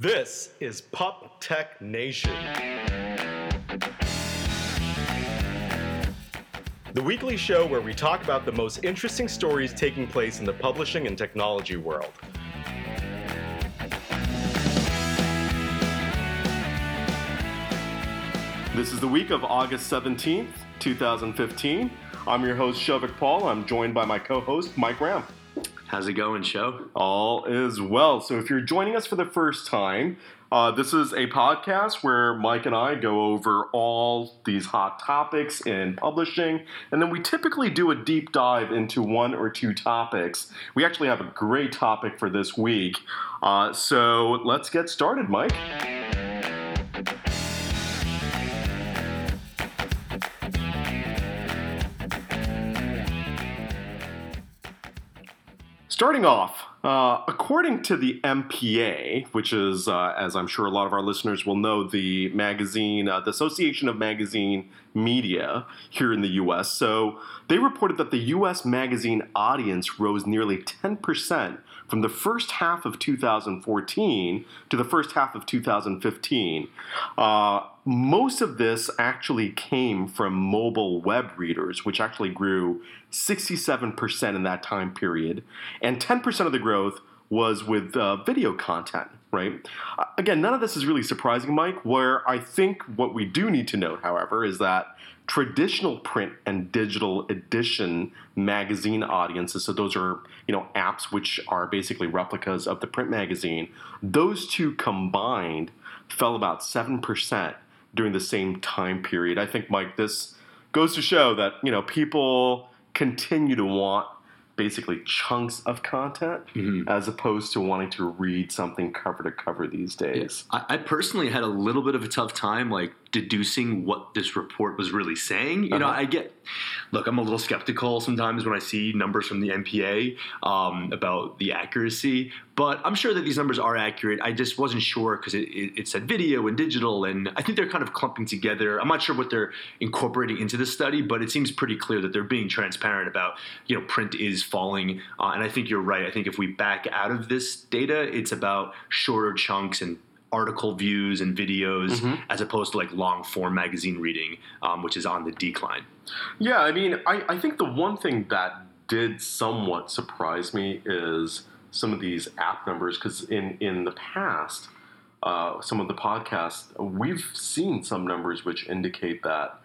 This is PubTech Nation. The weekly show where we talk about the most interesting stories taking place in the publishing and technology world. This is the week of August 17th, 2015. I'm your host, Shovik Paul. I'm joined by my co host, Mike Ram. How's it going, show? All is well. So, if you're joining us for the first time, uh, this is a podcast where Mike and I go over all these hot topics in publishing, and then we typically do a deep dive into one or two topics. We actually have a great topic for this week. Uh, so, let's get started, Mike. Starting off, uh, according to the MPA, which is, uh, as I'm sure a lot of our listeners will know, the magazine, uh, the Association of Magazine Media here in the US, so they reported that the US magazine audience rose nearly 10% from the first half of 2014 to the first half of 2015. Uh, most of this actually came from mobile web readers, which actually grew 67% in that time period. And 10% of the growth was with uh, video content, right? Uh, again, none of this is really surprising, Mike. Where I think what we do need to note, however, is that traditional print and digital edition magazine audiences so those are you know apps which are basically replicas of the print magazine those two combined fell about 7% during the same time period i think mike this goes to show that you know people continue to want basically chunks of content mm-hmm. as opposed to wanting to read something cover to cover these days. I, I, personally had a little bit of a tough time like deducing what this report was really saying. You uh-huh. know, I get look, I'm a little skeptical sometimes when I see numbers from the MPA um, about the accuracy, but I'm sure that these numbers are accurate. I just wasn't sure because it, it, it, said video and digital, and I think they're kind of clumping together. I'm not sure what they're incorporating into the study, but it seems pretty clear that they're being transparent about you know print is falling, uh, and I think you're right. I think if we back out of this data, it's about shorter chunks and article views and videos mm-hmm. as opposed to like long form magazine reading, um, which is on the decline. Yeah, I mean, I, I think the one thing that did somewhat surprise me is some of these app numbers because in in the past, uh, some of the podcasts we've seen some numbers which indicate that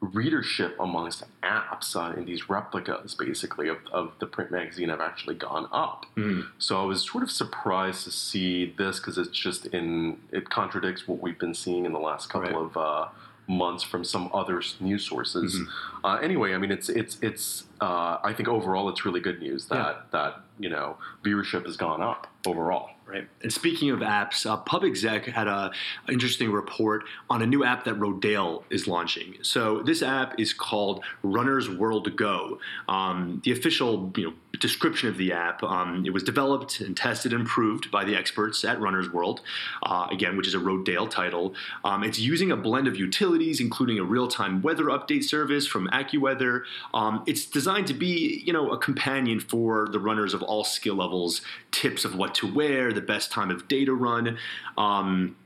readership amongst apps uh, in these replicas, basically, of, of the print magazine have actually gone up. Mm. So I was sort of surprised to see this because it's just in, it contradicts what we've been seeing in the last couple right. of uh, months from some other news sources. Mm-hmm. Uh, anyway, I mean, it's, it's, it's, uh, I think overall it's really good news that, yeah. that, you know, viewership has gone up overall. Right. And speaking of apps, uh, PubExec had a interesting report on a new app that Rodale is launching. So this app is called Runner's World Go. Um, the official, you know, description of the app. Um, it was developed and tested and improved by the experts at Runner's World, uh, again, which is a Rodale title. Um, it's using a blend of utilities, including a real-time weather update service from AccuWeather. Um, it's designed to be, you know, a companion for the runners of all skill levels, tips of what to wear, the best time of day to run. Um,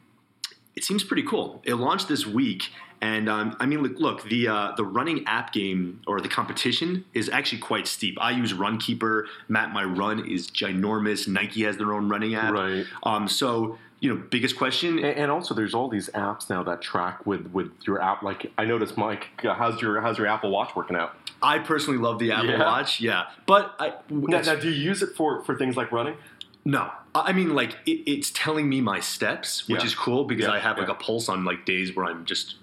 it seems pretty cool. It launched this week, and um, I mean, look, look the uh, the running app game or the competition is actually quite steep. I use Runkeeper. Map My Run is ginormous. Nike has their own running app. Right. Um, so you know, biggest question. And, and, also, there's all these apps now that track with with your app. Like I noticed, Mike, how's your how's your Apple Watch working out? I personally love the Apple yeah. Watch. Yeah, but I, now, now, do you use it for for things like running? No, I mean like it, it's telling me my steps, which yeah. is cool because yeah, I have like a pulse on like days where I'm just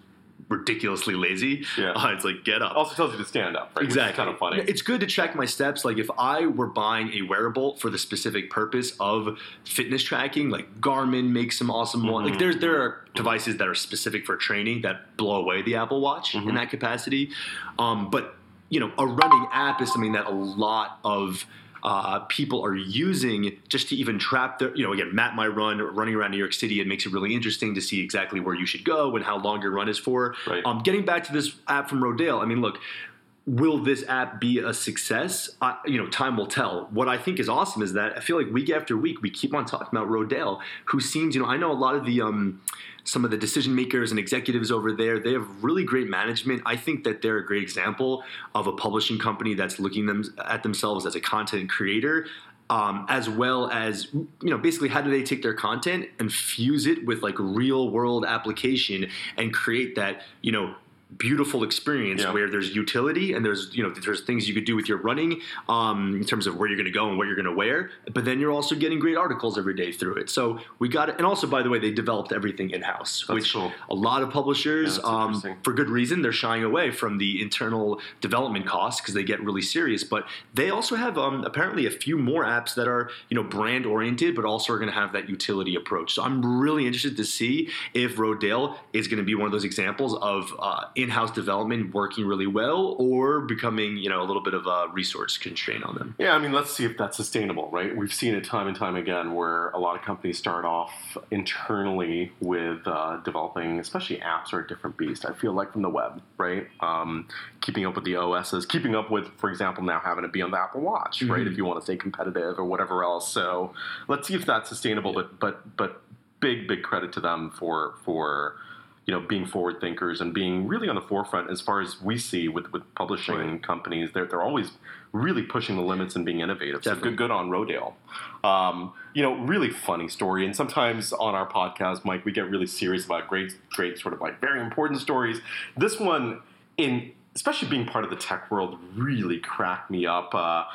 ridiculously lazy. Yeah, uh, it's like get up. Also tells you to stand up. Right? Exactly, kind of funny. It's good to check my steps. Like if I were buying a wearable for the specific purpose of fitness tracking, like Garmin makes some awesome mm-hmm. one. Like there's there are devices that are specific for training that blow away the Apple Watch mm-hmm. in that capacity. Um, but you know, a running app is something that a lot of uh, people are using just to even trap their, you know, again, map my run, running around New York City. It makes it really interesting to see exactly where you should go and how long your run is for. Right. Um, getting back to this app from Rodale, I mean, look, will this app be a success? Uh, you know, time will tell. What I think is awesome is that I feel like week after week we keep on talking about Rodale, who seems, you know, I know a lot of the um, some of the decision makers and executives over there. They have really great management. I think that they're a great example of a publishing company that's looking them at themselves as a content creator. Um, as well as you know basically how do they take their content and fuse it with like real world application and create that you know beautiful experience Yeah. where there's utility and there's you know there's things you could do with your running um, in terms of where you're going to go and what you're going to wear but then you're also getting great articles every day through it so we got it and also by the way they developed everything in house which cool. a lot of publishers Yeah, um, for good reason they're shying away from the internal development costs because they get really serious but they also have um, apparently a few more apps that are you know brand oriented but also are going to have that utility approach so i'm really interested to see if rodale is going to be one of those examples of uh, in-house development working really well or becoming you know a little bit of a resource constraint on them Yeah, I mean, let's see if that's sustainable, right? We've seen it time and time again where a lot of companies start off internally with uh, developing, especially apps are a different beast. I feel like from the web, right? Um, keeping up with the OSs, keeping up with, for example, now having to be on the Apple Watch, right? Mhm. If you want to stay competitive or whatever else. So let's see if that's sustainable. But but but big big credit to them for for you know being forward thinkers and being really on the forefront as far as we see with with publishing Right. companies. They're they're always really pushing the limits and being innovative. So Definitely. good good on Rodale. Um, you know, really funny story. And sometimes on our podcast, Mike, we get really serious about great great sort of like very important stories. This one in especially being part of the tech world really cracked me up. Uh,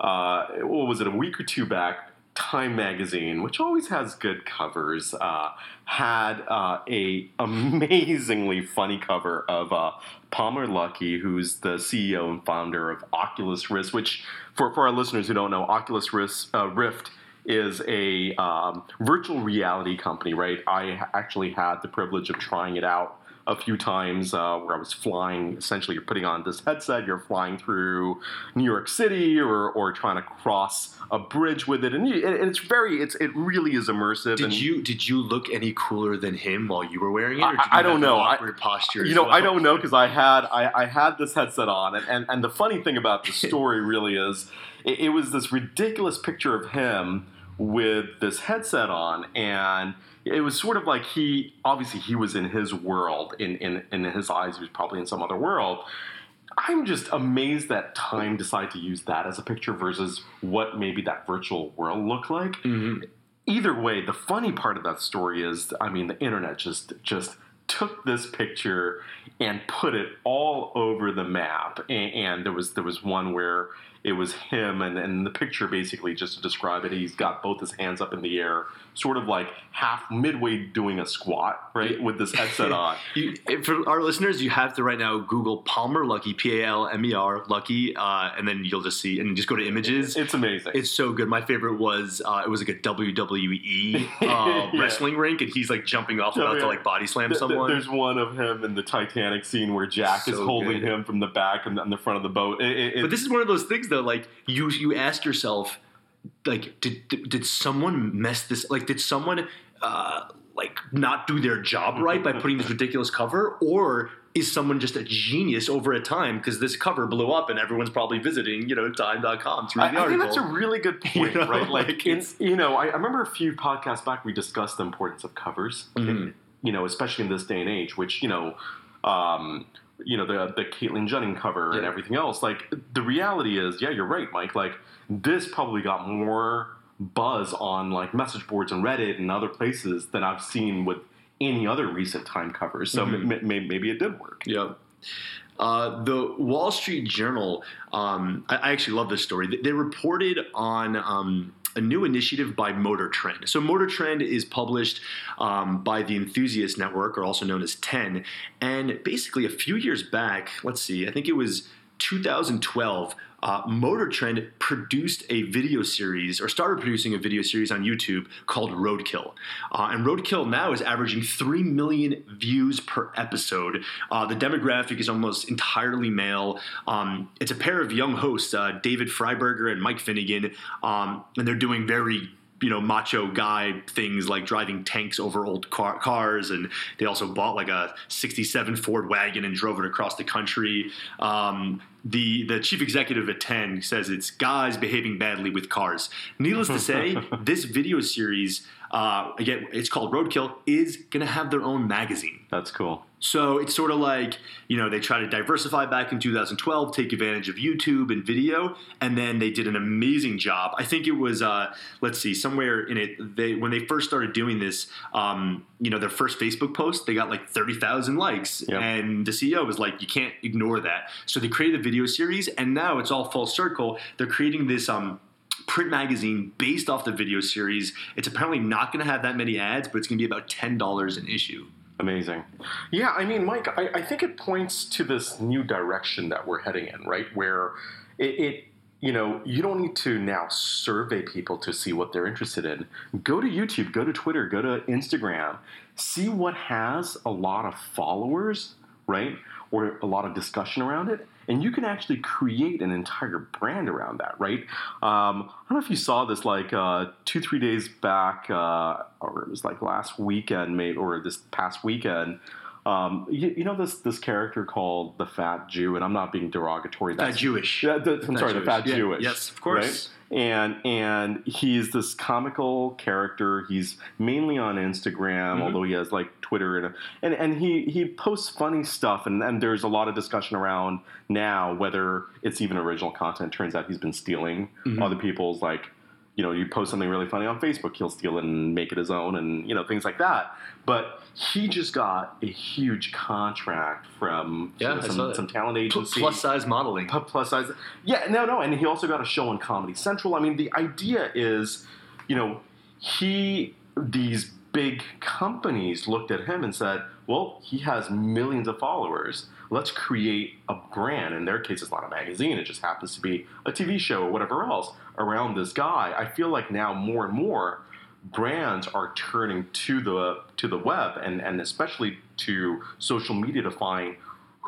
uh, what was it? A week or two back, Time Magazine, which always has good covers, uh, had uh, a amazingly funny cover of uh, Palmer Luckey, who's the CEO and founder of Oculus Rift. Which, for, for our listeners who don't know, Oculus Rift, uh, Rift is a um, virtual reality company, right? I actually had the privilege of trying it out a few times uh, where I was flying. Essentially, you're putting on this headset, you're flying through New York City or, or trying to cross a bridge with it, and, you, and it's very, it's it really is immersive. did you did you look any cooler than him while you were wearing it or I- you I don't know. I- awkward posture You know, I don't know because I had I, I had this headset on, and, and, and the funny thing about the story really is it, it was this ridiculous picture of him with this headset on, and it was sort of like he obviously he was in his world, in in in his eyes he was probably in some other world. I'm just amazed that Time decided to use that as a picture versus what maybe that virtual world looked like Mhm. either way, the funny part of that story is, I mean, the internet just just took this picture and put it all over the map. And, and there was there was one where it was him, and, and the picture basically just to describe it, he's got both his hands up in the air, sort of like half midway doing a squat, right, with this headset on. You, for our listeners, you have to right now Google Palmer Luckey, P A L M E R Luckey, uh, and then you'll just see and just go to images. It's amazing. It's so good. My favorite was uh, it was like a WWE uh, Yeah. wrestling rink, and he's like jumping off about Yeah, to like body slam someone. There's one of him in the Titanic scene where Jack is holding good. him from the back and on the front of the boat. It, it, but this is one of those things though. Like you, you ask yourself, like, did did, did someone mess this? Like, did someone uh, like not do their job right by putting this ridiculous cover, or is someone just a genius over a time because this cover blew up and everyone's probably visiting, you know, time.com to read the I, I think that's a really good point, You know, right? Like, it's, you know, I, I remember a few podcasts back we discussed the importance of covers, Mhm. you know, especially in this day and age, which, you know, um, you know, the the Caitlyn Jennings cover and everything else. Like, the reality is, yeah, you're right, Mike. Like, this probably got more buzz on like message boards and Reddit and other places than I've seen with any other recent time covers. So Mhm. m- m- maybe it did work. Yep. Uh, the Wall Street Journal, um, I, I actually love this story. They, they reported on um, a new initiative by Motor Trend. So, Motor Trend is published um, by the Enthusiast Network, or also known as 10. And basically, a few years back, let's see, I think it was 2012, uh, Motor Trend produced a video series, or started producing a video series on YouTube called Roadkill. Uh, and Roadkill now is averaging 3 million views per episode. Uh, the demographic is almost entirely male. Um, it's a pair of young hosts, uh, David Freiberger and Mike Finnegan, um, and they're doing very you know macho guy things like driving tanks over old car- cars and they also bought like a 67 ford wagon and drove it across the country um, the the chief executive at 10 says it's guys behaving badly with cars needless to say this video series uh, again it's called roadkill is going to have their own magazine That's cool. so it's sort of like, you know, they try to diversify back in 2012, take advantage of YouTube and video, and then they did an amazing job. I think it was, uh, let's see, somewhere in it, they when they first started doing this, um, you know, their first Facebook post, they got like 30,000 likes, Yep. and the CEO was like, you can't ignore that. So they created a video series, and now it's all full circle. They're creating this. Um, print magazine based off the video series it's apparently not going to have that many ads but it's going to be about $10 an issue Amazing. Yeah, I mean, Mike, I, I think it points to this new direction that we're heading in, right? Where it, it, you know, you don't need to now survey people to see what they're interested in. Go to YouTube, go to Twitter, go to Instagram, see what has a lot of followers, right? Or a lot of discussion around it. And you can actually create an entire brand around that, right? Um, I don't know if you saw this like uh, two, three days back, uh, or it was like last weekend, maybe, or this past weekend. Um, you, you know this this character called the Fat Jew, and I'm not being derogatory. Fat Jewish. Yeah, the, I'm Fat sorry, the Fat Yeah, Jewish. yes, of course. Right? And and he's this comical character. He's mainly on Instagram, Mhm. although he has like Twitter and and, and he he posts funny stuff. And, and there's a lot of discussion around now whether it's even original content. Turns out he's been stealing Mhm. other people's like. You know, you post something really funny on Facebook, he'll steal it and make it his own, and you know things like that. But he just got a huge contract from Yeah, saw some, some talent agency plus size modeling. Plus size. Yeah, no, no, and he also got a show on Comedy Central. I mean, the idea is, you know, he these big companies looked at him and said, "Well, he has millions of followers. Let's create a brand." In their case, it's not a magazine; it just happens to be a TV show or whatever else around this guy. I feel like now more and more brands are turning to the to the web and and especially to social media to find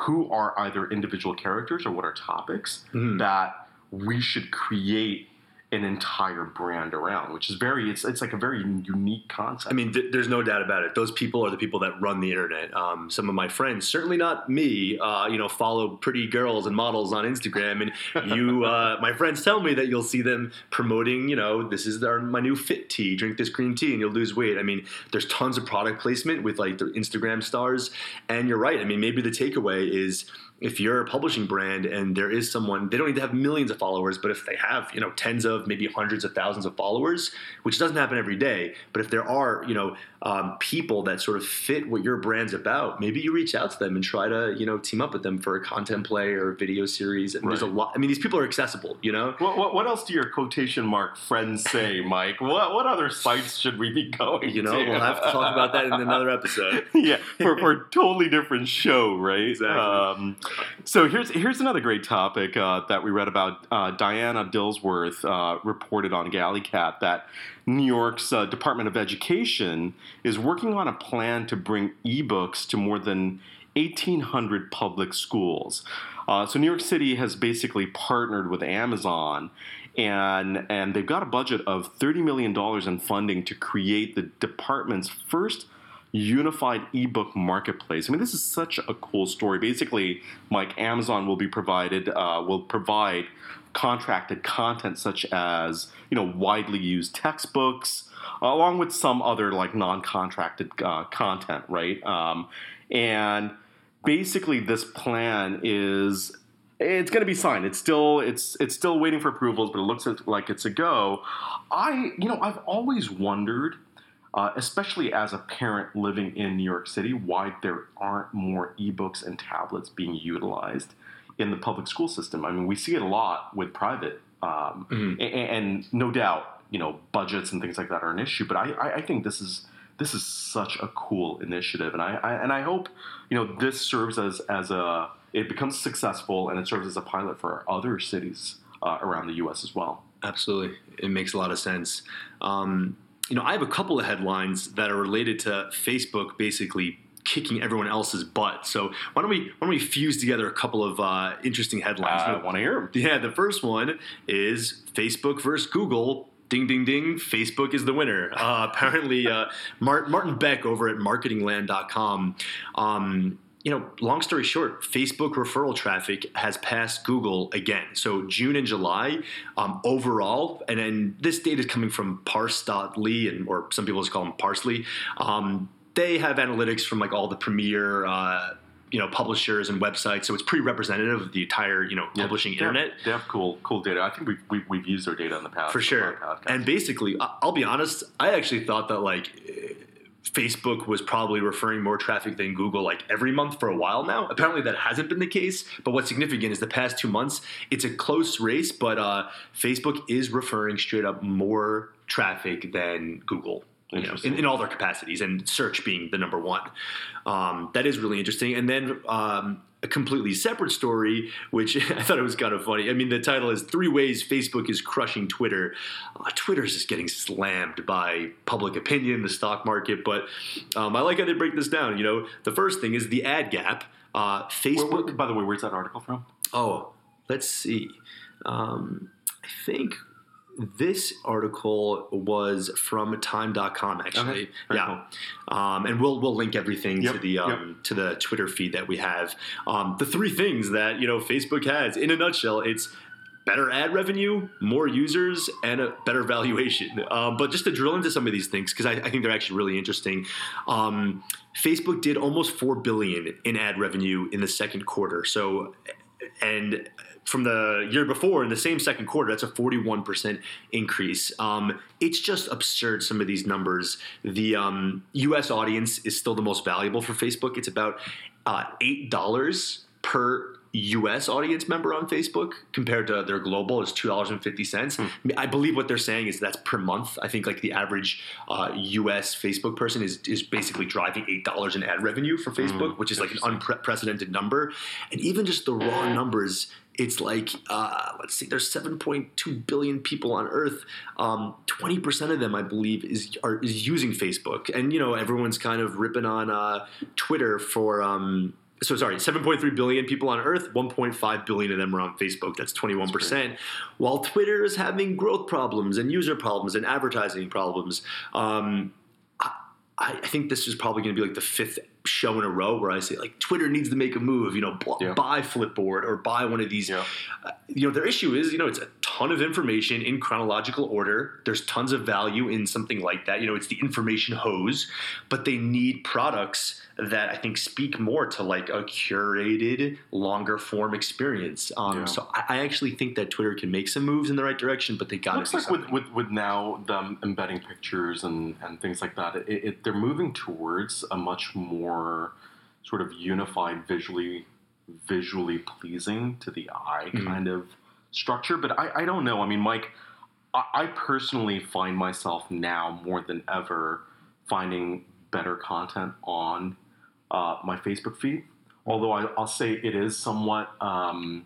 who are either individual characters or what are topics Mhm. that we should create an entire brand around, which is very it's it's like a very unique concept. I mean, th- there's no doubt about it. Those people are the people that run the internet. Um, some of my friends, certainly not me, uh, you know, follow pretty girls and models on Instagram, and you, uh, my friends, tell me that you'll see them promoting, you know, this is our, my new fit tea, drink this green tea, and you'll lose weight. I mean, there's tons of product placement with like the Instagram stars, and you're right. I mean, maybe the takeaway is if you're a publishing brand and there is someone they don't need to have millions of followers but if they have you know tens of maybe hundreds of thousands of followers which doesn't happen every day but if there are you know um, people that sort of fit what your brand's about maybe you reach out to them and try to you know team up with them for a content play or a video series and there's a lot i mean these people are accessible you know what, what, what else do your quotation mark friends say, Mike? What what other sites should we be going? you know to? we'll have to talk about that in another episode yeah, for, for a totally different show, right? Exactly. Um, so here's here's another great topic uh, that we read about. Uh, Diana Dillsworth uh, reported on GalleyCat that New York's uh, Department of Education is working on a plan to bring ebooks to more than 1,800 public schools. Uh, so New York City has basically partnered with Amazon, and and they've got a budget of 30 million dollars in funding to create the department's first unified ebook marketplace. I mean, this is such a cool story. Basically, Mike, Amazon will be provided uh, will provide contracted content such as you know widely used textbooks, along with some other like non-contracted uh, content, right? Um, and basically, this plan is it's going to be signed. It's still it's it's still waiting for approvals, but it looks like it's a go. I you know I've always wondered uh, especially as a parent living in New York City, why there aren't more ebooks and tablets being utilized in the public school system. I mean, we see it a lot with private, um, Mhm. a- a- and, no doubt, you know, budgets and things like that are an issue. But I, I, I think this is this is such a cool initiative, and I, I and I hope you know this serves as as a it becomes successful and it serves as a pilot for other cities uh, around the U.S. as well. Absolutely, it makes a lot of sense. Um, you know, I have a couple of headlines that are related to Facebook basically kicking everyone else's butt. So why don't we why don't we fuse together a couple of uh, interesting headlines? I want to hear 'em. Yeah, the first one is Facebook versus Google ding ding ding facebook is the winner uh, apparently uh, Mart- martin beck over at marketingland.com um, you know, long story short, Facebook referral traffic has passed Google again. So June and July um, overall, and then this data is coming from Parse.ly, and or some people just call them Parsley. Um, they have analytics from like all the premier. Uh, you know, publishers and websites, so it's pretty representative of the entire, you know, publishing Yeah, internet. They have cool, cool data. I think we've, we've, we've used their data in the past for sure. And basically, I'll be honest, I actually thought that like Facebook was probably referring more traffic than Google like every month for a while now. Apparently, that hasn't been the case. But what's significant is the past two months, it's a close race, but uh, Facebook is referring straight up more traffic than Google. You know, in, in all their capacities, and search being the number one. Um, that is really interesting. And then um, a completely separate story, which I thought it was kind of funny. I mean, the title is Three Ways Facebook is Crushing Twitter. Uh, Twitter's just getting slammed by public opinion, the stock market. But um, I like how they break this down. You know, the first thing is the ad gap. Uh, Where- Facebook. where- by the way, where's that article from? Oh, let's see. Um, I think this article was from time.com actually. Okay, Yeah. Um, and we'll we'll link everything to the um, to the Twitter feed that we have. Um, the three things that, you know, Facebook has in a nutshell, it's better ad revenue, more users, and a better valuation. Um, but just to drill into some of these things, because I, I think they're actually really interesting. Um, Facebook did almost four billion in ad revenue in the second quarter. So, and from the year before in the same second quarter, that's a 41% increase. Um, it's just absurd, some of these numbers. The um, US audience is still the most valuable for Facebook. It's about uh, $8 per US audience member on Facebook compared to their global is $2.50. I believe what they're saying is that's per month. I think like the average uh, US Facebook person is, is basically driving $8 in ad revenue for Facebook, which is like an unprecedented number. And even just the raw numbers, it's like uh, let's see, there's 7.2 billion people on Earth. Um, 20% of them, I believe, is are is using Facebook, and you know everyone's kind of ripping on uh, Twitter for. Um, so sorry, 7.3 billion people on Earth, 1.5 billion of them are on Facebook. That's 21%. While Twitter is having growth problems and user problems and advertising problems, um, I, I think this is probably going to be like the fifth show in a row where I say like Twitter needs to make a move. You know, bl- Yeah. buy Flipboard or buy one of these. Yeah. Uh, you know, their issue is you know it's a ton of information in chronological order. There's tons of value in something like that. You know, it's the information hose, but they need products that I think speak more to like a curated, longer form experience. Um, Yeah. So I, I actually think that Twitter can make some moves in the right direction, but they got to looks like with, with, with now them embedding pictures and, and things like that, it, it, they're moving towards a much more sort of unified, visually visually pleasing to the eye Mhm. kind of structure. But I, I don't know. I mean, Mike, I, I personally find myself now more than ever finding better content on uh, my Facebook feed. Although I, I'll say it is somewhat um,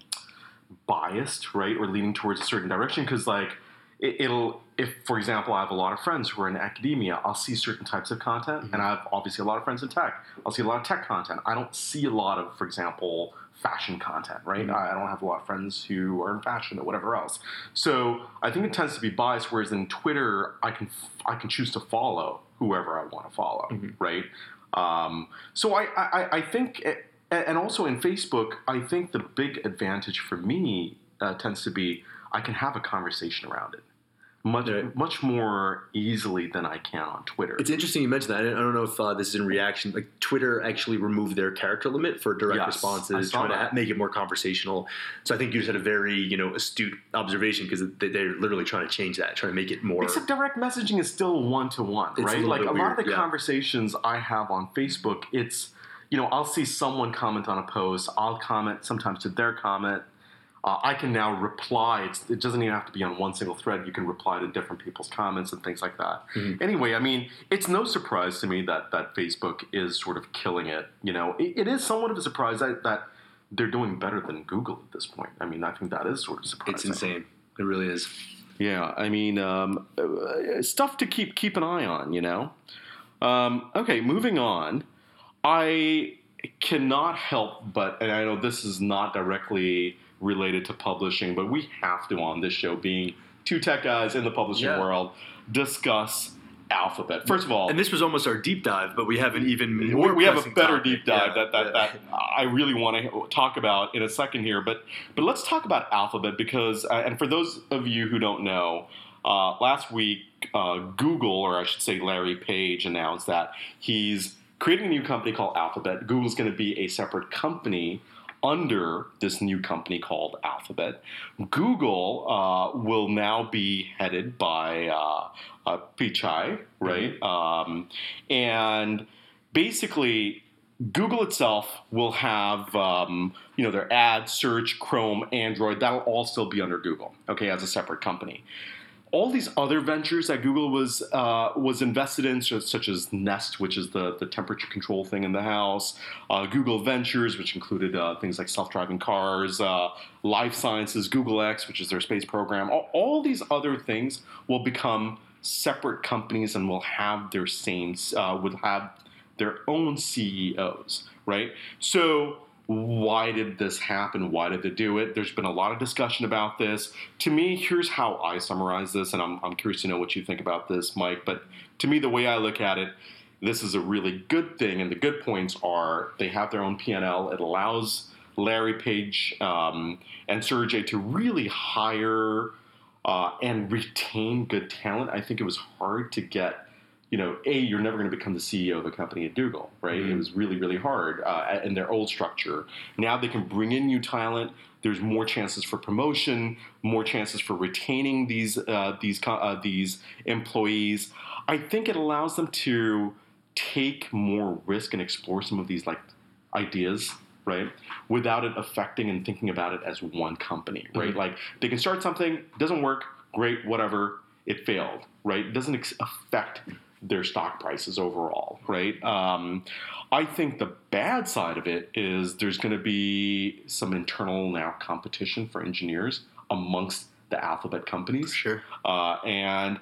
biased, right, or leaning towards a certain direction because, like, it, it'll if, for example, I have a lot of friends who are in academia, I'll see certain types of content, Mm-hmm. and I have obviously a lot of friends in tech. I'll see a lot of tech content. I don't see a lot of, for example, fashion content, right? Mhm. I don't have a lot of friends who are in fashion or whatever else. So I think it tends to be biased. Whereas in Twitter, I can I can choose to follow whoever I want to follow, Mhm. right? Um, so I, I I think, it, and also in Facebook, I think the big advantage for me uh, tends to be I can have a conversation around it much Right. much more easily than I can on Twitter. It's interesting you mentioned that. I don't know if uh, this is in reaction. Like Twitter actually removed their character limit for direct Yes, responses, trying to that. ha- make it more conversational. So I think you just had a very you know astute observation because they, they're literally trying to change that, trying to make it more. Except direct messaging is still one to one, It's a right? Like a lot of the yeah. conversations I have on Facebook, it's you know I'll see someone comment on a post, I'll comment sometimes to their comment. Uh, I can now reply. It's, it doesn't even have to be on one single thread. You can reply to different people's comments and things like that. Mhm. Anyway, I mean, it's no surprise to me that that Facebook is sort of killing it. You know, it, it is somewhat of a surprise that, that they're doing better than Google at this point. I mean, I think that is sort of surprising. it's insane. It really is. Yeah, I mean, um, uh, stuff to keep keep an eye on, you know. Um, okay, moving on. I cannot help but, and I know this is not directly related to publishing, but we have to on this show, being two tech guys in the publishing Yeah. world discuss Alphabet. First of all, And this was almost our deep dive, but we have an even we, more. we have a better topic. deep dive Yeah, that, that, yeah. that I really want to talk about in a second here. But but let's talk about Alphabet because uh, and for those of you who don't know, uh, last week uh, Google or I should say Larry Page announced that he's creating a new company called Alphabet. Google's going to be a separate company under this new company called Alphabet. Google uh, will now be headed by uh, uh, Pichai, right? Um, and basically, Google itself will have, um, you know, their ad, search, Chrome, Android. That'll all still be under Google, okay, as a separate company. All these other ventures that Google was uh, was invested in, such, as Nest, which is the, the temperature control thing in the house, uh, Google Ventures, which included uh, things like self driving cars, uh, Life Sciences, Google X, which is their space program. All, all these other things will become separate companies and will have their same, uh, would have their own CEOs, right? So why did this happen? Why did they do it? There's been a lot of discussion about this. To me, here's how I summarize this, and I'm, I'm curious to know what you think about this, Mike. But to me, the way I look at it, this is a really good thing, and the good points are they have their own P&L. It allows Larry Page um, and Sergey to really hire uh, and retain good talent. I think it was hard to get you know, A, you're never going to become the CEO of a company at Google, right? Mhm. It was really, really hard uh, in their old structure. Now they can bring in new talent. There's more chances for promotion, more chances for retaining these uh, these uh, these employees. I think it allows them to take more risk and explore some of these like ideas, right? Without it affecting and thinking about it as one company, right? Mhm. Like they can start something, doesn't work, great, whatever, it failed, right? It doesn't ex- affect their stock prices overall, right? Um, I think the bad side of it is there's going to be some internal now competition for engineers amongst the alphabet companies. Sure. Uh, and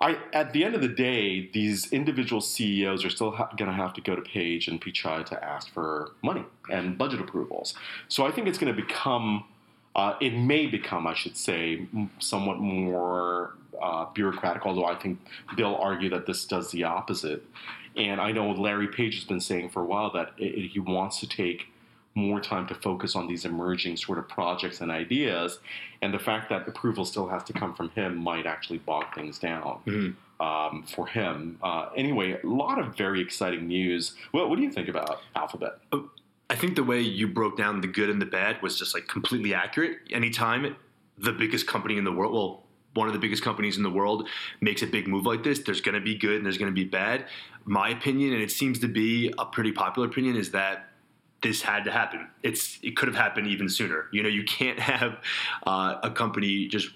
I, at the end of the day, these individual CEOs are still ha- going to have to go to Page and Pichai to ask for money and budget approvals. So I think it's going to become, uh, it may become, I should say, m- somewhat more uh, bureaucratic. Although I think they'll argue that this does the opposite. And I know Larry Page has been saying for a while that it, it- he wants to take more time to focus on these emerging sort of projects and ideas. And the fact that approval still has to come from him might actually bog things down Mhm. um, for him. Uh, anyway, a lot of very exciting news. Well, what do you think about Alphabet? I think the way you broke down the good and the bad was just like completely accurate. Anytime the biggest company in the world, well, one of the biggest companies in the world makes a big move like this, there's going to be good and there's going to be bad. My opinion, and it seems to be a pretty popular opinion, is that this had to happen. It's it could have happened even sooner. You know, you can't have uh, a company just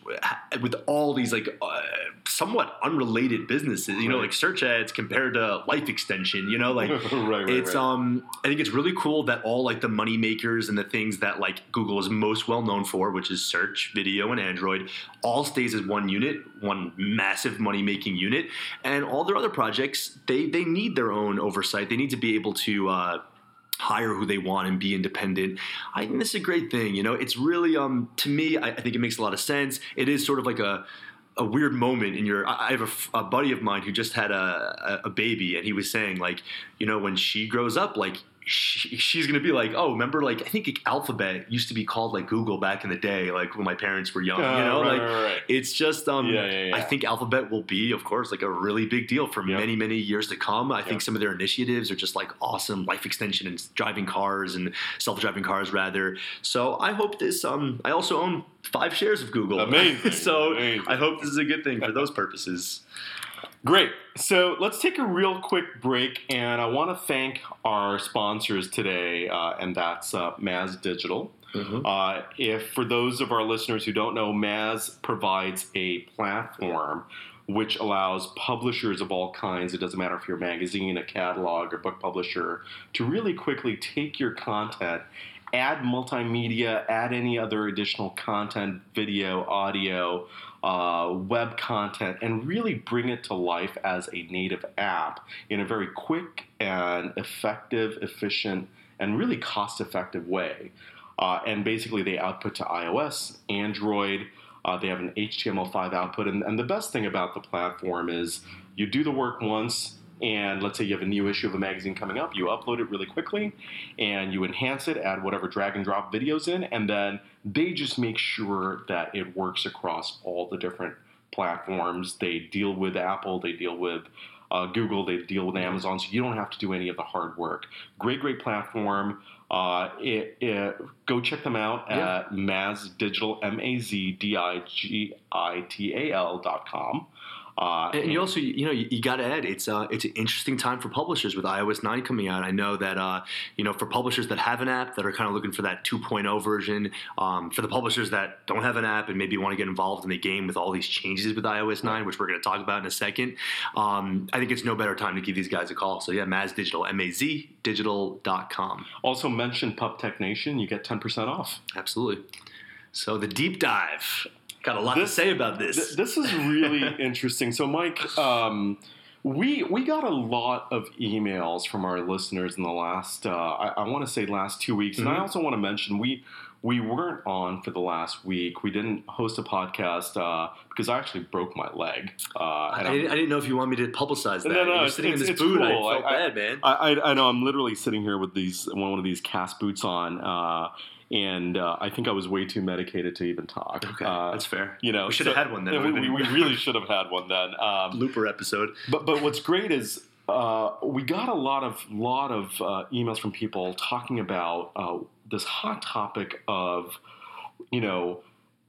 with all these like uh, somewhat unrelated businesses. You know, Right. like search ads compared to life extension. You know, like right, right, it's right. um I think it's really cool that all like the money makers and the things that like Google is most well known for, which is search, video, and Android, all stays as one unit, one massive money making unit, and all their other projects they they need their own oversight. They need to be able to. Uh, hire who they want and be independent. I think this is a great thing. You know, it's really um to me. I, I think it makes a lot of sense. It is sort of like a a weird moment in your. I have a buddy of mine who just had a, a a baby, and he was saying like, you know, when she grows up, like. She, she's gonna be like, oh, remember, like I think Alphabet used to be called like Google back in the day, like when my parents were young. you Uh, know, right, like right, right. it's just um Yeah, yeah, yeah. I think Alphabet will be, of course, like a really big deal for Yep. many, many years to come. I Yep. think some of their initiatives are just like awesome life extension and driving cars and self-driving cars rather. So I hope this um I also own five shares of Google. Amazing, so amazing. I hope this is a good thing for those purposes. Great. So let's take a real quick break, and I want to thank our sponsors today, uh, and that's uh, Maz Digital. Uh, if for those of our listeners who don't know, Maz provides a platform which allows publishers of all kinds, it doesn't matter if you're a magazine, a catalog, or book publisher, to really quickly take your content, add multimedia, add any other additional content, video, audio, uh, web content, and really bring it to life as a native app in a very quick and effective, efficient, and really cost effective way. Uh, and basically, they output to iOS, Android, Uh, they have an HTML5 output, and, and the best thing about the platform is you do the work once, and let's say you have a new issue of a magazine coming up, you upload it really quickly, and you enhance it, add whatever drag and drop videos in, and then they just make sure that it works across all the different platforms. They deal with Apple, they deal with uh, Google, they deal with Amazon, so you don't have to do any of the hard work. Great, great platform. Uh, it, it, go check them out Yeah. at Maz Digital, M A Z D I G I T A L dot com. Uh, And you also, you know, you, you got to add it's uh, it's an interesting time for publishers with iOS 9 coming out. I know that uh, you know for publishers that have an app that are kind of looking for that 2.0 version, um, for the publishers that don't have an app and maybe want to get involved in the game with all these changes with iOS 9, which we're going to talk about in a second, um, I think it's no better time to give these guys a call. So yeah, Maz Digital, M A Z Digital.com. also mention PubTech Nation, you get 10% off. Absolutely. So the deep dive. Got a lot to say about this. Th- this is really interesting. So, Mike, um, we we got a lot of emails from our listeners in the last, uh, I, I want to say, last two weeks, and I Mhm. also want to mention we we weren't on for the last week. We didn't host a podcast uh, because I actually broke my leg. Uh, I, and I'm- didn't, I didn't know if you want me to publicize that. No, no, you were it's- sitting in this boot. cool. I felt I- bad, man. I, I, I know I'm literally sitting here with these one of these cast boots on, uh, and uh, I think I was way too medicated to even talk. Okay, Uh, that's fair. you know, We should have so- had one then. We, we, we really should have had one then. Um, Looper episode. but but what's great is uh, we got a lot of lot of uh, emails from people talking about uh, this hot topic of you know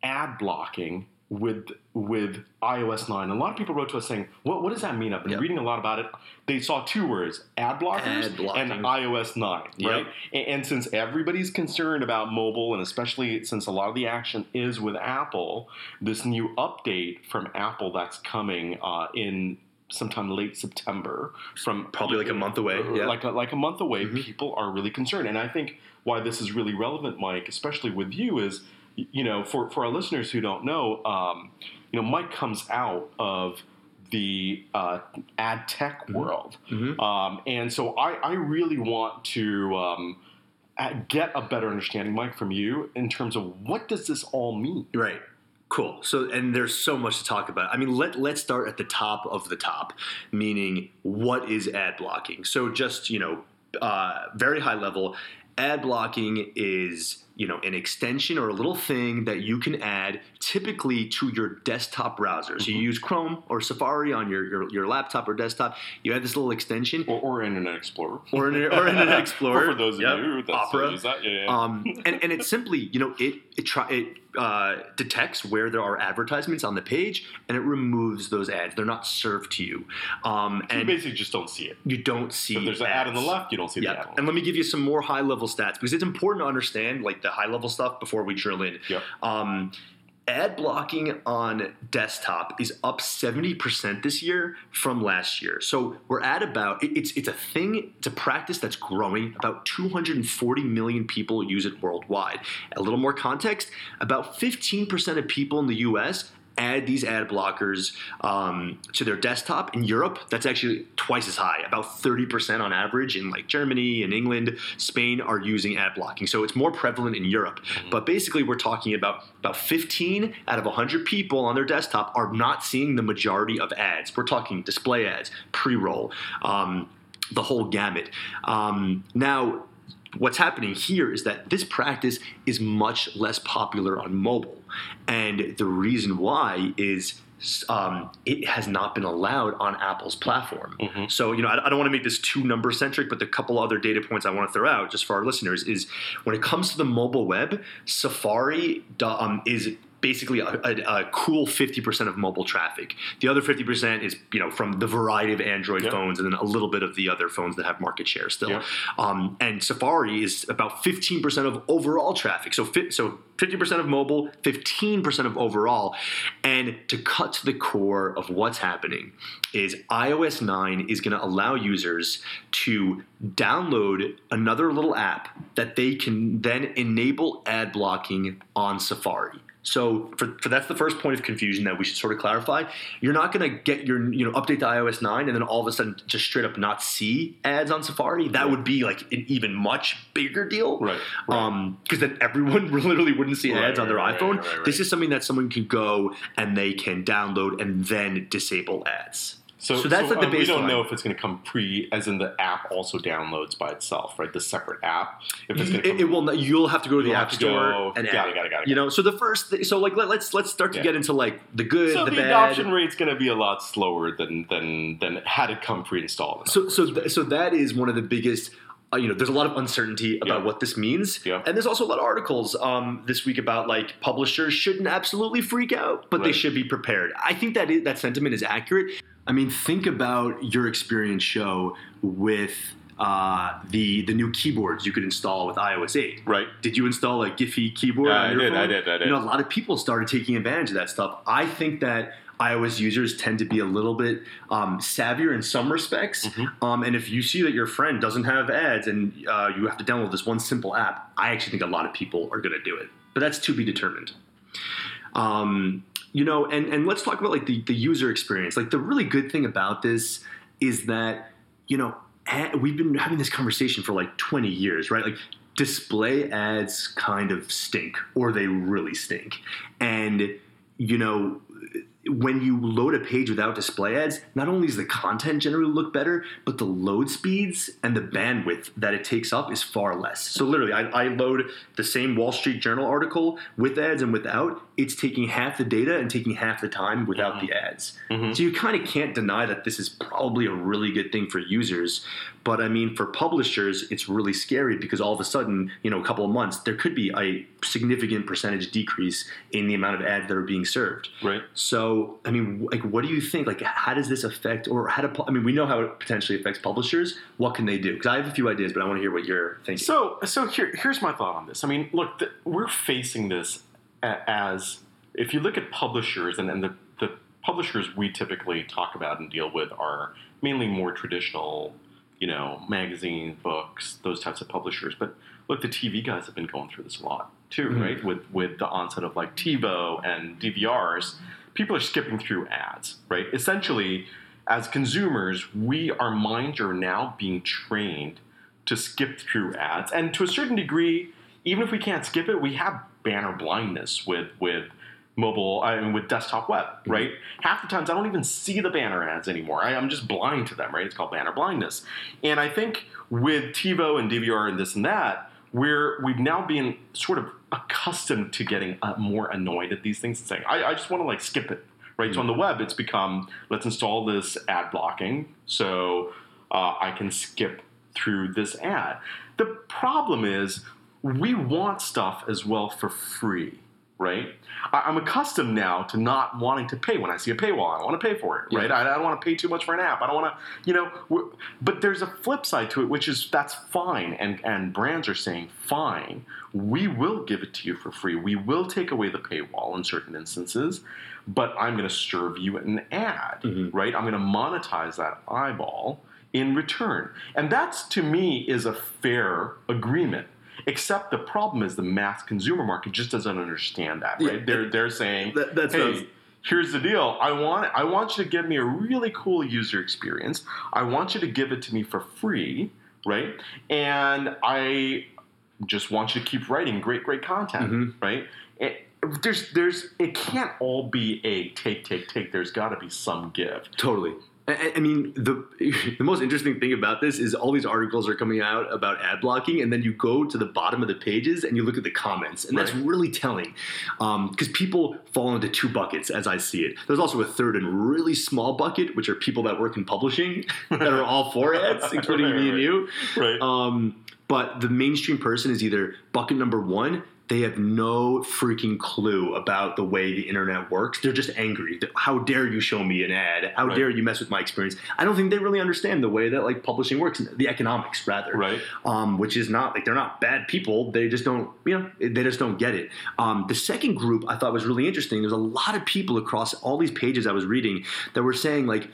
ad blocking with with iOS 9. A lot of people wrote to us saying, "What what does that mean?" I've been Yep. reading a lot about it. They saw two words: ad blockers Ad and iOS 9, Yep. right? And, and since everybody's concerned about mobile, and especially since a lot of the action is with Apple, this new update from Apple that's coming uh, in sometime late September from Probably like a month away, yeah. like a, like a month away. Mhm. People are really concerned, and I think why this is really relevant, Mike, especially with you, is you know for for our listeners who don't know, um, you know, Mike comes out of the uh, ad tech Mhm. world, Mhm. um, and so I, I really want to um, get a better understanding, Mike, from you in terms of what does this all mean. Right. Cool. So, and there's so much to talk about. I mean, let let's start at the top of the top, meaning what is ad blocking? So, just you know, uh, very high level, ad blocking is you know an extension or a little thing that you can add typically to your desktop browser. So you Mhm. use Chrome or Safari on your, your your laptop or desktop. You add this little extension. Or, or Internet Explorer. Or, Internet- or Internet Explorer. for, those of Yep. you that Opera. use that, yeah, yeah. um, and, and it simply, you know, it it try it uh, detects where there are advertisements on the page, and it removes those ads. They're not served to you, um, you and basically just don't see it. you don't see. If there's an ad on the left, you don't see the ad. and let me give you some more high level stats because it's important to understand like the high level stuff before we drill in. Yep. Um, ad blocking on desktop is up 70% this year from last year. So we're at about it's it's a thing, it's a practice that's growing. About 240 million people use it worldwide. A little more context, about 15% of people in the US add these ad blockers um, to their desktop. In Europe, that's actually twice as high. About 30% on average in like Germany and England, Spain are using ad blocking. So it's more prevalent in Europe. But basically, we're talking about about 15 out of 100 people on their desktop are not seeing the majority of ads. We're talking display ads, pre-roll, um, the whole gamut. Um, now, what's happening here is that this practice is much less popular on mobile. And the reason why is um, it has not been allowed on Apple's platform. Mhm. So, you know, I, I don't want to make this too number centric, but the couple other data points I want to throw out just for our listeners is when it comes to the mobile web, Safari um, is basically a, a, a cool 50% of mobile traffic. The other 50% is, you know, from the variety of Android Yep. phones and then a little bit of the other phones that have market share still. Yep. Um, and Safari is about 15% of overall traffic. So, fi- so 50% of mobile, 15% of overall. And to cut to the core of what's happening is iOS 9 is going to allow users to download another little app that they can then enable ad blocking on Safari. So for, for that's the first point of confusion that we should sort of clarify. You're not going to get your you know update to iOS 9 and then all of a sudden just straight up not see ads on Safari. That would be like an even much bigger deal. Right. Um, because then everyone literally wouldn't see Right, ads on their right, right, iPhone. right, right, This is something that someone can go and they can download and then disable ads. So, So that's like the uh, We don't know if it's going to come pre, as in the app also downloads by itself, right? The separate app. If it's going to It, it will. Not, you'll have to go to the app store go- and got add it, got it, got it, You know, so the first. Thing, so like let, let's let's start to Yeah. get into like the good, So the, the, adoption rate's going to be a lot slower than than than had it come pre-installed. So so th- so that is one of the biggest. Uh, you know, there's a lot of uncertainty about Yeah. what this means, Yeah. and there's also a lot of articles um, this week about like publishers shouldn't absolutely freak out, but they should be prepared. I think that is, that sentiment is accurate. I mean, think about your experience show with uh, the the new keyboards you could install with iOS 8. right. Did you install a Giphy keyboard? Yeah, on I did, I did, I did. You know, a lot of people started taking advantage of that stuff. I think that iOS users tend to be a little bit um, savvier in some respects. Mm-hmm. Um, and if you see that your friend doesn't have ads and uh, you have to download this one simple app, I actually think a lot of people are going to do it. But that's to be determined. Um, you know, and, and let's talk about like the, the user experience. Like the really good thing about this is that, you know, ad, we've been having this conversation for like 20 years, right? Like display ads kind of stink or they really stink. And, you know, when you load a page without display ads, not only does the content generally look better, but the load speeds and the bandwidth that it takes up is far less. So literally, I, I load the same Wall Street Journal article with ads and without. It's taking half the data and taking half the time without mm-hmm. the ads. Mm-hmm. So you kind of can't deny that this is probably a really good thing for users. But I mean, for publishers, it's really scary because all of a sudden, you know, a couple of months, there could be a significant percentage decrease in the amount of ads that are being served. Right. So, I mean, like, what do you think? Like, how does this affect, or how do, I mean, we know how it potentially affects publishers. What can they do? Because I have a few ideas, but I want to hear what you're thinking. So, so here, here's my thought on this. I mean, look, the, we're facing this as if you look at publishers, and, and the, the publishers we typically talk about and deal with are mainly more traditional, you know, magazines, books, those types of publishers. But look, the TV guys have been going through this a lot too, Mhm. right? With with the onset of like TiVo and DVRs, people are skipping through ads, right? Essentially, as consumers, we our minds are now being trained to skip through ads, and to a certain degree, even if we can't skip it, we have banner blindness with with mobile, I mean, with desktop web, right? Half the times I don't even see the banner ads anymore. I, I'm just blind to them, right? It's called banner blindness, and I think with TiVo and DVR and this and that, we're we've now been sort of accustomed to getting uh, more annoyed at these things and saying, I, I just want to like skip it, right? So on the web, it's become let's install this ad blocking so uh, I can skip through this ad. The problem is we want stuff as well for free, right? I, I'm accustomed now to not wanting to pay when I see a paywall. I want to pay for it, right? I, I don't want to pay too much for an app. I don't want to, you know. But there's a flip side to it, which is that's fine, and and brands are saying fine. We will give it to you for free. We will take away the paywall in certain instances, but I'm going to serve you an ad, Mhm. right? I'm going to monetize that eyeball in return. And that's to me is a fair agreement. Except the problem is the mass consumer market just doesn't understand that, right? Yeah. They're they're saying, That- that's what I was- hey, here's the deal. I want I want you to give me a really cool user experience. I want you to give it to me for free, right? And I just want you to keep writing great great content, Mhm. right? It, there's there's it can't all be a take take take. There's got to be some give. Totally. I- mean, the the most interesting thing about this is all these articles are coming out about ad blocking, and then you go to the bottom of the pages and you look at the comments, and that's Right. really telling because people fall into two buckets as I see it. There's also a third and really small bucket, which are people that work in publishing that are all for ads, including Right, me and you. Right. Um, but the mainstream person is either bucket number one, they have no freaking clue about the way the internet works. They're just angry. How dare you show me an ad? How Right. dare you mess with my experience? I don't think they really understand the way that like publishing works, the economics rather. Right. Um, which is not like they're not bad people. They just don't, you know, they just don't get it. Um, the second group I thought was really interesting. There's a lot of people across all these pages I was reading that were saying like,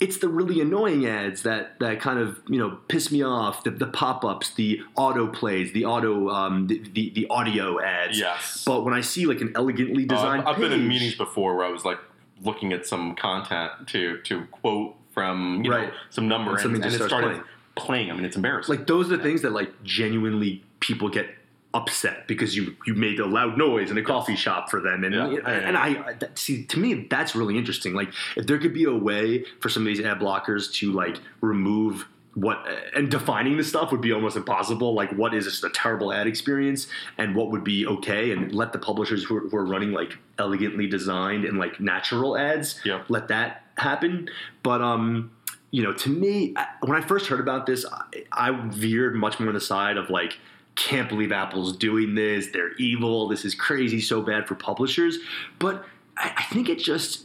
it's the really annoying ads that that kind of you know piss me off. The, the pop ups, the auto plays, the auto um, the, the, the audio ads. Yes. But when I see like an elegantly Uh, designed, I've been in meetings before where I was like looking at some content to to quote from you know Right. some number And and, and it started playing. playing. I mean, it's embarrassing. Like those are the things that like genuinely people get upset because you you made a loud noise in a coffee shop for them. And Yeah. and I I- that, see to me that's really interesting. Like if there could be a way for some of these ad blockers to like remove what and defining the stuff would be almost impossible. Like what is just a terrible ad experience and what would be okay? And let the publishers who are, who are running like elegantly designed and like natural ads Yeah. let that happen. But um you know, to me, when I first heard about this, I, I veered much more on the side of like, can't believe Apple's doing this. They're evil. This is crazy. So bad for publishers. But I, I think it just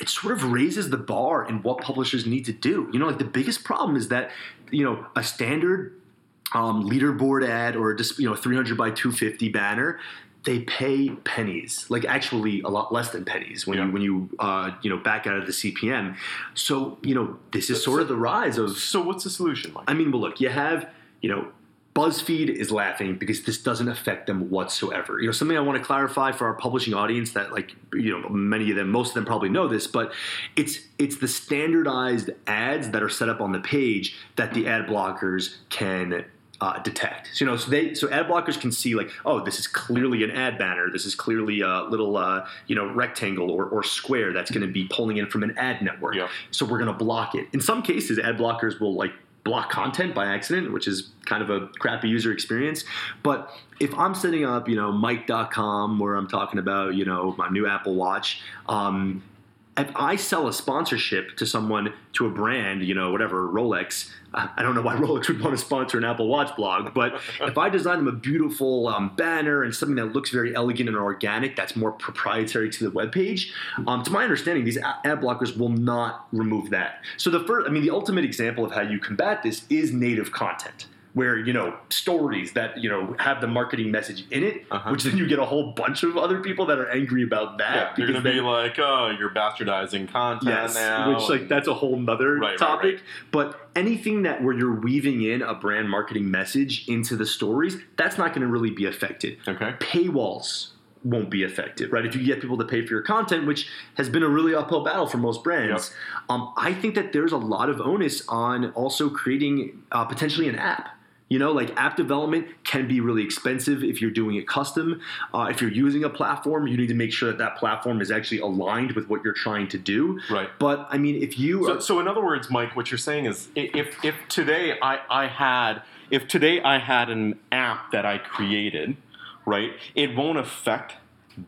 it sort of raises the bar in what publishers need to do. You know, like the biggest problem is that you know a standard um, leaderboard ad or just you know 300 by 250 banner they pay pennies like actually a lot less than pennies when Yeah. you when you uh, you know back out of the cpm so you know this is sort of the rise of so what's the solution? I mean, well, look, you have, you know, BuzzFeed is laughing because this doesn't affect them whatsoever. You know, something I want to clarify for our publishing audience that, like, you know, many of them, most of them probably know this, but it's it's the standardized ads that are set up on the page that the ad blockers can uh, detect. So, you know, so they so ad blockers can see like, oh, this is clearly an ad banner. This is clearly a little, uh, you know, rectangle or, or square that's going to be pulling in from an ad network. Yeah. So we're going to block it. In some cases, ad blockers will like block content by accident, which is kind of a crappy user experience. But if I'm setting up, you know, Mike.com where I'm talking about, you know, my new Apple Watch, um, if I sell a sponsorship to someone, to a brand, you know, whatever, Rolex, I don't know why Rolex would want to sponsor an Apple Watch blog, but if I design them a beautiful um, banner and something that looks very elegant and organic, that's more proprietary to the webpage, um, to my understanding, these ad blockers will not remove that. So the first, I mean, the ultimate example of how you combat this is native content where you know stories that you know have the marketing message in it, Uh-huh. which then you get a whole bunch of other people that are angry about that. yeah, you're gonna be they- like, oh, you're bastardizing content Yes, now. which like that's a whole nother Right, right, topic. right. But anything that where you're weaving in a brand marketing message into the stories, that's not going to really be affected. okay. Paywalls won't be affected, right? If you get people to pay for your content, which has been a really uphill battle for most brands, um, I think that there's a lot of onus on also creating uh, potentially an app. You know, like app development can be really expensive if you're doing it custom. Uh, if you're using a platform, you need to make sure that that platform is actually aligned with what you're trying to do. Right. But I mean, if you So, are, so in other words, Mike, what you're saying is, if if today I I had if today I had an app that I created, right, it won't affect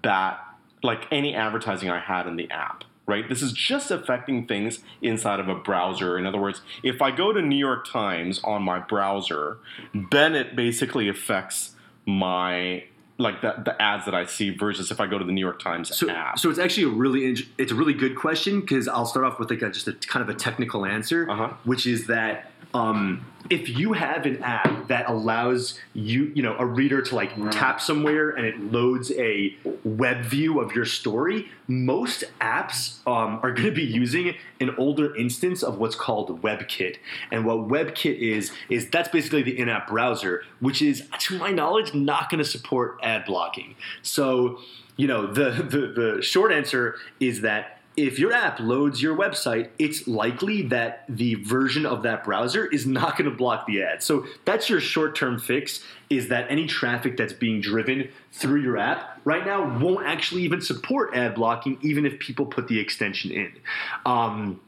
that like any advertising I had in the app. Right? This is just affecting things inside of a browser. In other words, if I go to New York Times on my browser, then it basically affects my like the, the ads that I see versus if I go to the New York Times so, app. so it's actually a really it's a really good question because I'll start off with like a, just a kind of a technical answer, Uh-huh. which is that um, if you have an app that allows you you know a reader to like tap somewhere and it loads a web view of your story, most apps um, are going to be using an older instance of what's called WebKit, and what WebKit is is that's basically the in-app browser, which is to my knowledge not going to support ad blocking. So you know the, the the short answer is that if your app loads your website it's likely that the version of that browser is not going to block the ad. So that's your short-term fix is that any traffic that's being driven through your app right now won't actually even support ad blocking even if people put the extension in. Um,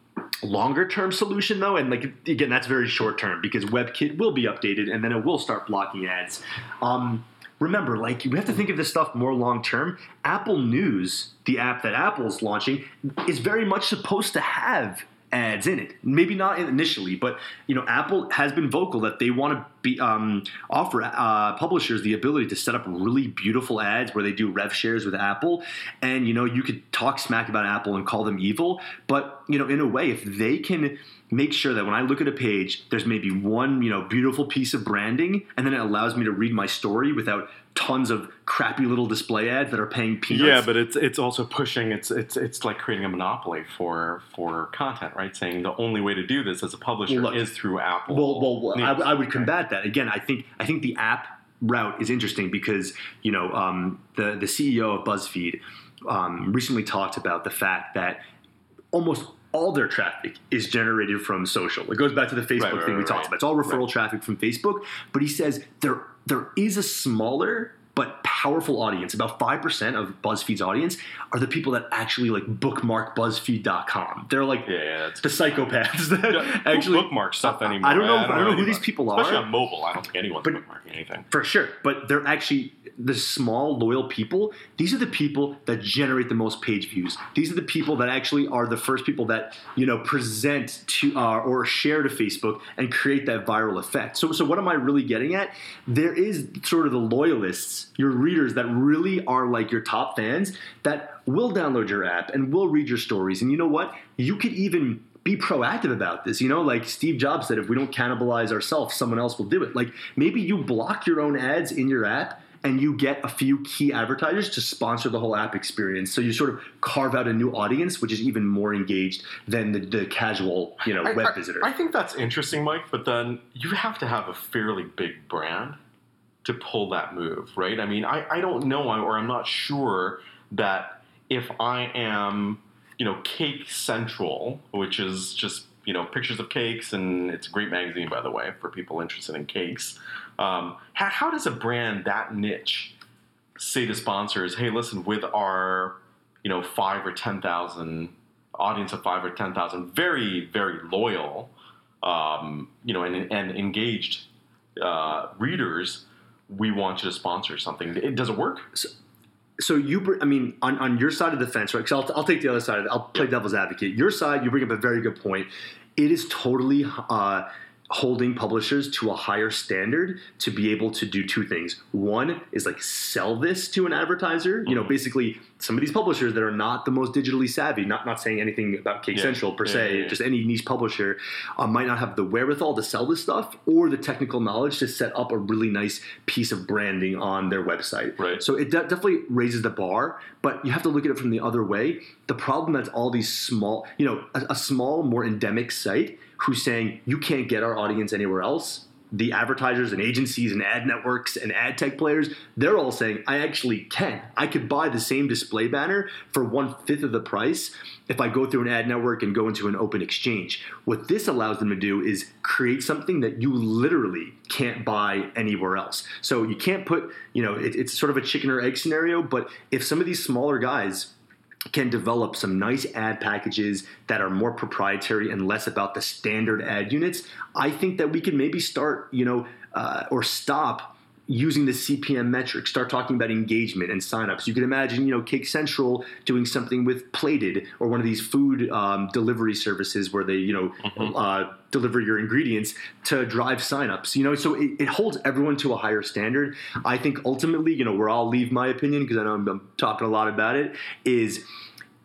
longer term solution though and like again that's very short term because webkit will be updated and then it will start blocking ads. Um, remember like we have to think of this stuff more long term apple news the app that apple's launching is very much supposed to have ads in it. Maybe not initially but you know apple has been vocal that they want to be um, offer uh, publishers the ability to set up really beautiful ads where they do rev shares with apple. And you know you could talk smack about apple and call them evil but you know in a way if they can make sure that when I look at a page, there's maybe one, you know, beautiful piece of branding, and then it allows me to read my story without tons of crappy little display ads that are paying peanuts. Yeah, but it's it's also pushing. It's it's it's like creating a monopoly for for content, right? Saying the only way to do this as a publisher Look, is through Apple. Well, well, I, I would combat that again. I think I think the app route is interesting because you know um, the the CEO of BuzzFeed um, recently talked about the fact that almost all their traffic is generated from social. It goes back to the Facebook Right, right, thing we right, talked about. It's all referral traffic from Facebook, but he says there there is a smaller but powerful audience. About five percent of BuzzFeed's audience are the people that actually like bookmark BuzzFeed.com. They're like Yeah, the psychopaths that Yeah, actually bookmark stuff anymore. I don't know. Yeah, I don't know who these people are. Especially on mobile, I don't think anyone's But- bookmarking anything. For sure, but they're actually the small loyal people. These are the people that generate the most page views. These are the people that actually are the first people that you know present to uh, or share to Facebook and create that viral effect. So, so what am I really getting at? There is sort of the loyalists, your readers that really are like your top fans that will download your app and will read your stories. And you know what? You could even be proactive about this. You know, like Steve Jobs said, if we don't cannibalize ourselves, someone else will do it. Like maybe you block your own ads in your app and you get a few key advertisers to sponsor the whole app experience. So you sort of carve out a new audience, which is even more engaged than the, the casual, you know, I- web I, visitor. I think that's interesting, Mike. But then you have to have a fairly big brand to pull that move, right? I mean, I, I don't know, or I'm not sure that if I am, you know, Cake Central, which is just you know pictures of cakes, and it's a great magazine, by the way, for people interested in cakes. Um, how, how does a brand that niche say to sponsors, "Hey, listen, with our you know five or ten thousand audience of five or ten thousand, very very loyal, um, you know, and, and engaged uh, readers, we want you to sponsor something. It does it work? so you, br- I mean, on, on your side of the fence, right? Because I'll, I'll take the other side of it. I'll play devil's advocate. Your side, you bring up a very good point. It is totally uh, holding publishers to a higher standard to be able to do two things. One is like sell this to an advertiser. You know, Mhm. basically some of these publishers that are not the most digitally savvy. Not not saying anything about Cake Yeah. Central per Yeah, se. yeah. Just any niche publisher uh, might not have the wherewithal to sell this stuff or the technical knowledge to set up a really nice piece of branding on their website. Right. So it de- definitely raises the bar, but you have to look at it from the other way. The problem that's all these small, you know, a, a small, more endemic site who's saying you can't get our audience anywhere else. The advertisers and agencies and ad networks and ad tech players, they're all saying, I actually can. I could buy the same display banner for one fifth of the price if I go through an ad network and go into an open exchange. What this allows them to do is create something that you literally can't buy anywhere else. So you can't put, you know, it, it's sort of a chicken or egg scenario, but if some of these smaller guys can develop some nice ad packages that are more proprietary and less about the standard ad units, I think that we can maybe start, you know, uh, or stop using the CPM metric, start talking about engagement and signups. You can imagine, you know, Cake Central doing something with Plated or one of these food um, delivery services where they, you know, Mhm. uh, deliver your ingredients to drive signups. You know, so it, it holds everyone to a higher standard. I think ultimately, you know, where I'll leave my opinion because I know I'm, I'm talking a lot about it is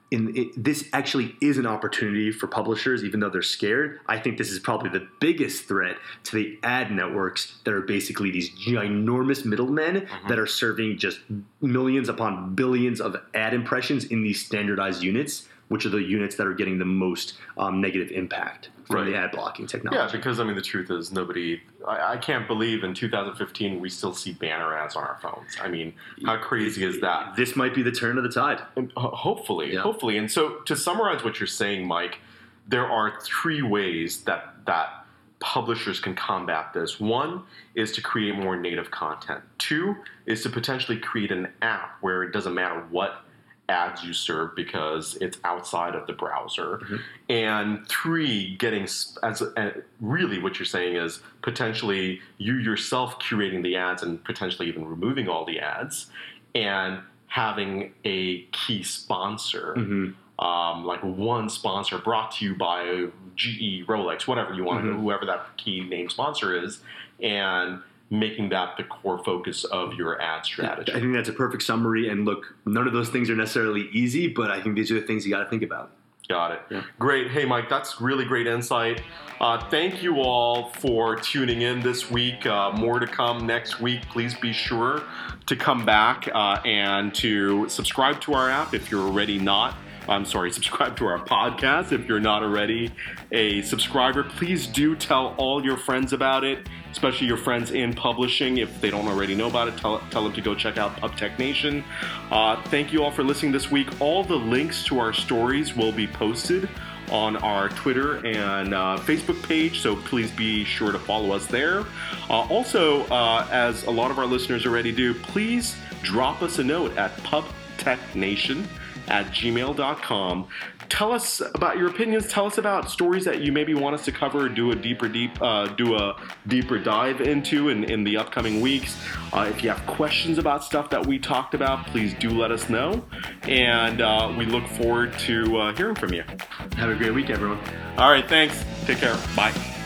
in it, this actually is an opportunity for publishers, even though they're scared. I think this is probably the biggest threat to the ad networks that are basically these ginormous middlemen mm-hmm. that are serving just millions upon billions of ad impressions in these standardized units, which are the units that are getting the most um, negative impact from the ad blocking technology. Yeah, because I mean, the truth is, nobody. I, I can't believe in 2015 we still see banner ads on our phones. I mean, how crazy is that? This might be the turn of the tide. And ho- hopefully, Yeah. hopefully. And so, to summarize what you're saying, Mike, there are three ways that that publishers can combat this. One is to create more native content. Two is to potentially create an app where it doesn't matter what ads you serve because it's outside of the browser. Mhm. And three, getting as really what you're saying is potentially you yourself curating the ads and potentially even removing all the ads and having a key sponsor Mhm. um, like one sponsor brought to you by GE, Rolex, whatever you want, Mhm. whoever that key name sponsor is, and making that the core focus of your ad strategy. I think that's a perfect summary. And look, none of those things are necessarily easy, but I think these are the things you got to think about. Got it. Yeah. Great. Hey, Mike, that's really great insight. Uh, thank you all for tuning in this week. Uh, more to come next week. Please be sure to come back uh, and to subscribe to our app if you're already not. I'm sorry, subscribe to our podcast if you're not already a subscriber. Please do tell all your friends about it, especially your friends in publishing. If they don't already know about it, tell, tell them to go check out PubTech Nation. Uh, thank you all for listening this week. All the links to our stories will be posted on our Twitter and uh, Facebook page, so please be sure to follow us there. Uh, also, uh, as a lot of our listeners already do, please drop us a note at pubtechnation at gmail.com. Tell us about your opinions. Tell us about stories that you maybe want us to cover, or do a deeper, deep, uh, do a deeper dive into in, in the upcoming weeks. Uh, if you have questions about stuff that we talked about, please do let us know. And uh, we look forward to uh, hearing from you. Have a great week, everyone. All right, thanks. Take care. Bye.